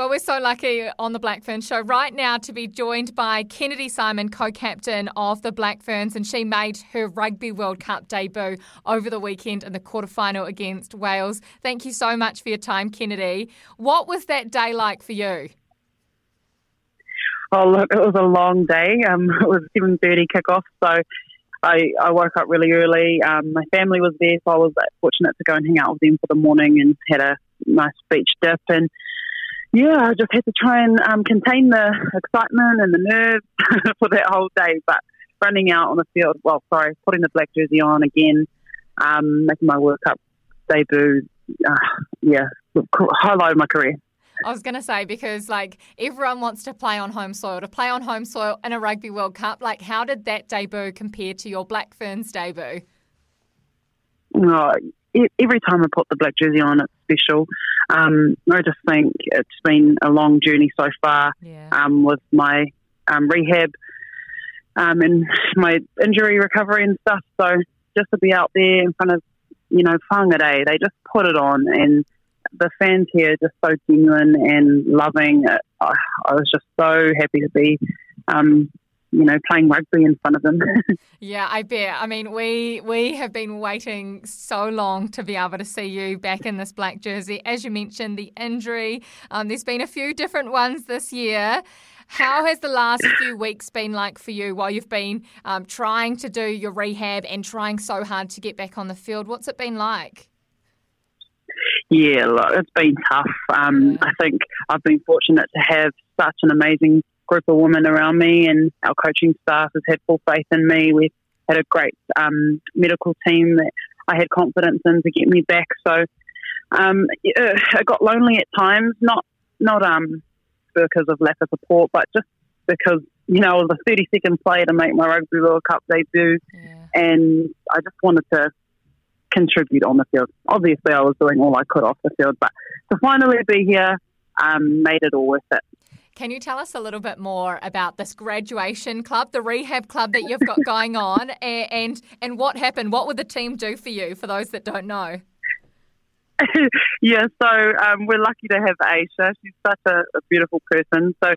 Well, we're so lucky on the Black Ferns show right now to be joined by Kennedy Simon, co captain of the Black Ferns, and she made her Rugby World Cup debut over the weekend in the quarterfinal against Wales. Thank you so much for your time, Kennedy. What was that day like for you? Oh, look, it was a long day. Um, it was 7.30 kickoff, so I, I woke up really early. Um, my family was there, so I was fortunate to go and hang out with them for the morning and had a nice beach dip. And yeah, I just had to try and um, contain the excitement and the nerves for that whole day. But running out on the field, well, sorry, putting the black jersey on again, um, making my World Cup debut, uh, yeah, highlight of my career. I was going to say because like everyone wants to play on home soil, to play on home soil in a Rugby World Cup. Like, how did that debut compare to your Black Ferns debut? Oh, every time I put the black jersey on, it's special. Um, I just think it's been a long journey so far yeah. um, with my um, rehab um, and my injury recovery and stuff. So just to be out there in front of, you know, Whangarei, they just put it on and the fans here are just so genuine and loving. I, I was just so happy to be, um, you know, playing rugby in front of them. yeah, I bet. I mean, we we have been waiting so long to be able to see you back in this black jersey. As you mentioned, the injury. Um, there's been a few different ones this year. How has the last few weeks been like for you while you've been um, trying to do your rehab and trying so hard to get back on the field? What's it been like? Yeah, look, it's been tough. Um, I think I've been fortunate to have such an amazing group of women around me, and our coaching staff has had full faith in me. We've had a great um, medical team that I had confidence in to get me back. So um, I got lonely at times, not not um, because of lack of support, but just because you know I was a 30 second player to make my Rugby World Cup debut, yeah. and I just wanted to contribute on the field. Obviously, I was doing all I could off the field, but to finally be here um, made it all worth it. Can you tell us a little bit more about this graduation club, the rehab club that you've got going on, and, and and what happened? What would the team do for you? For those that don't know. yeah, so um, we're lucky to have Aisha. She's such a, a beautiful person. So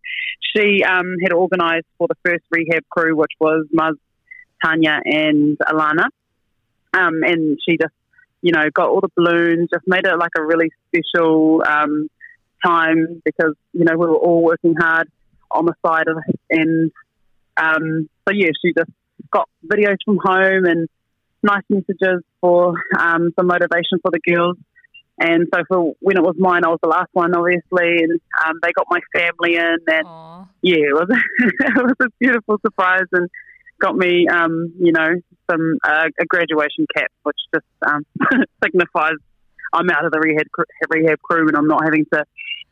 she um, had organised for the first rehab crew, which was Muz, Tanya, and Alana. Um, and she just, you know, got all the balloons, just made it like a really special um, time because, you know, we were all working hard on the side of it. And um, so, yeah, she just got videos from home and nice messages for um, some motivation for the girls. And so for when it was mine, I was the last one, obviously, and um, they got my family in, and Aww. yeah, it was it was a beautiful surprise, and got me, um, you know, some uh, a graduation cap, which just um, signifies I'm out of the rehab rehab crew and I'm not having to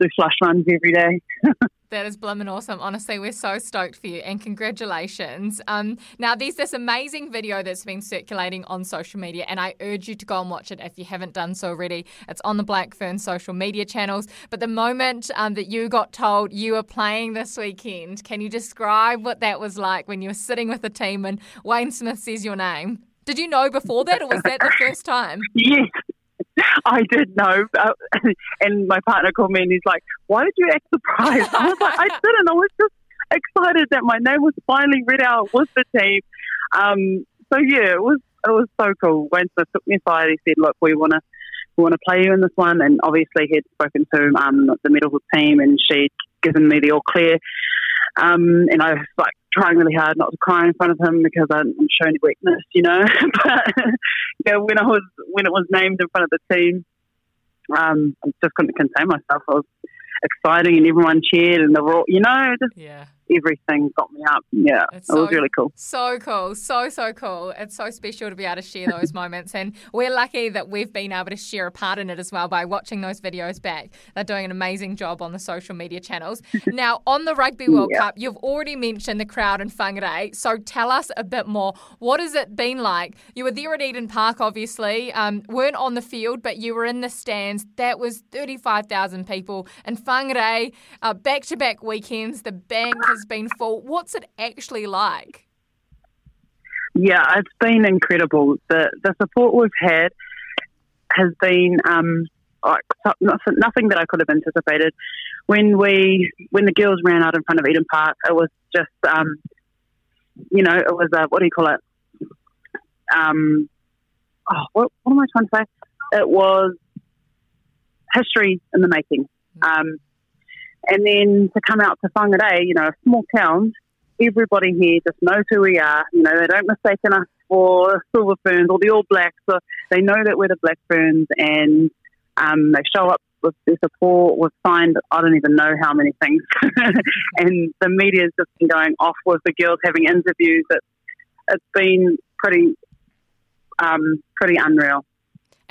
do runs every day. That is blooming awesome. Honestly, we're so stoked for you and congratulations. Um, now, there's this amazing video that's been circulating on social media, and I urge you to go and watch it if you haven't done so already. It's on the Black Fern social media channels. But the moment um, that you got told you were playing this weekend, can you describe what that was like when you were sitting with the team and Wayne Smith says your name? Did you know before that, or was that the first time? Yes, I did know. Uh, and my partner called me and he's like, Why did you act surprised? I was like, I didn't. I was just excited that my name was finally read out with the team. Um, so, yeah, it was it was so cool. Wayne Smith took me aside. He said, Look, we want to we want to play you in this one. And obviously, he'd spoken to um, the medical team and she'd given me the all clear. Um, and I was like trying really hard not to cry in front of him because I didn't show any weakness, you know. but yeah, when I was when it was named in front of the team, um, I just couldn't contain myself. I was exciting and everyone cheered and the raw, you know, just yeah everything got me up. Yeah, it's it so, was really cool. So cool. So, so cool. It's so special to be able to share those moments. And we're lucky that we've been able to share a part in it as well by watching those videos back. They're doing an amazing job on the social media channels. now, on the Rugby World yeah. Cup, you've already mentioned the crowd in Whangarei. So tell us a bit more. What has it been like? You were there at Eden Park, obviously, um, weren't on the field, but you were in the stands. That was 35,000 people. in Whangarei, back to back weekends, the bank has been full. What's it actually like? Yeah, it's been incredible. The the support we've had has been um, like nothing that I could have anticipated. When we when the girls ran out in front of Eden Park, it was just um, you know it was a, what do you call it? Um, oh, what, what am I trying to say? It was history in the making. Um, and then to come out to Whangarei, you know, a small town, everybody here just knows who we are. You know, they don't mistake us for Silver Ferns or the All Blacks. So they know that we're the Black Ferns and um, they show up with their support. We've signed, I don't even know how many things. and the media's just been going off with the girls having interviews. It's, it's been pretty, um, pretty unreal.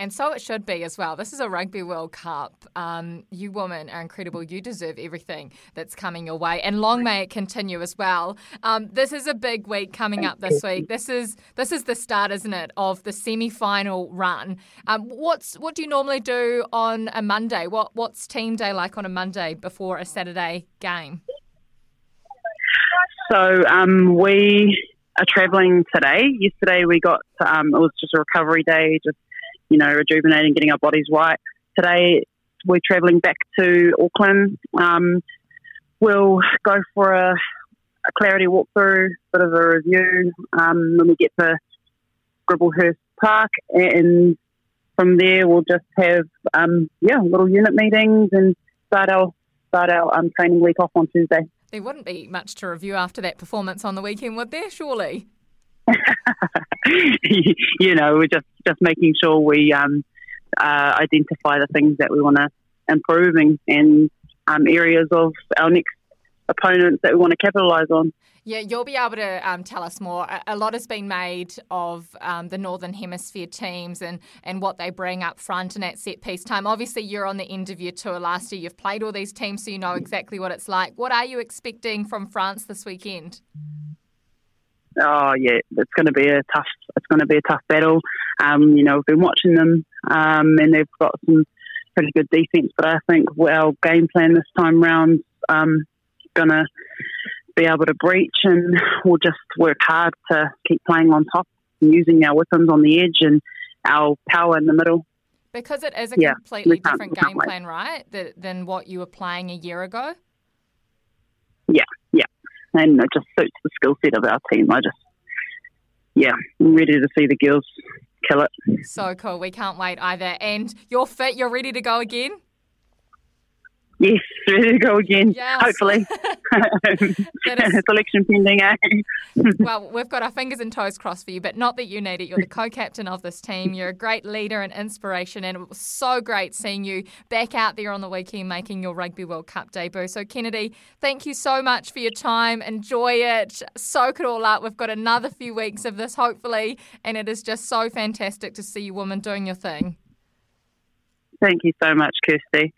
And so it should be as well. This is a Rugby World Cup. Um, you women are incredible. You deserve everything that's coming your way, and long may it continue as well. Um, this is a big week coming up this week. This is this is the start, isn't it, of the semi-final run? Um, what's what do you normally do on a Monday? What what's team day like on a Monday before a Saturday game? So um, we are travelling today. Yesterday we got um, it was just a recovery day, just you know, rejuvenating, getting our bodies right. Today, we're travelling back to Auckland. Um, we'll go for a, a, clarity walkthrough, bit of a review um, when we get to Gribblehurst Park, and from there we'll just have um, yeah little unit meetings and start our start our um, training week off on Tuesday. There wouldn't be much to review after that performance on the weekend, would there? Surely. you know, we're just, just making sure we um, uh, identify the things that we want to improve and, and um, areas of our next opponents that we want to capitalise on. Yeah, you'll be able to um, tell us more. A, lot has been made of um, the Northern Hemisphere teams and, and what they bring up front and at set piece time. Obviously, you're on the end of your tour last year. You've played all these teams, so you know exactly what it's like. What are you expecting from France this weekend? Oh yeah, it's going to be a tough. It's going to be a tough battle. Um, you know, we've been watching them, um, and they've got some pretty good defense. But I think our game plan this time round um, going to be able to breach, and we'll just work hard to keep playing on top, and using our weapons on the edge and our power in the middle. Because it is a yeah, completely different game plan, right, than what you were playing a year ago. Yeah and it just suits the skill set of our team. I just, yeah, I'm ready to see the girls kill it. So cool. We can't wait either. And you're fit, you're ready to go again? Yes, ready to go again. Yes. Hopefully. Selection pending, eh? well, we've got our fingers and toes crossed for you, but not that you need it. You're the co captain of this team. You're a great leader and inspiration, and it was so great seeing you back out there on the weekend making your Rugby World Cup debut. So, Kennedy, thank you so much for your time. Enjoy it. Soak it all up. We've got another few weeks of this, hopefully, and it is just so fantastic to see you women doing your thing. Thank you so much, Kirsty.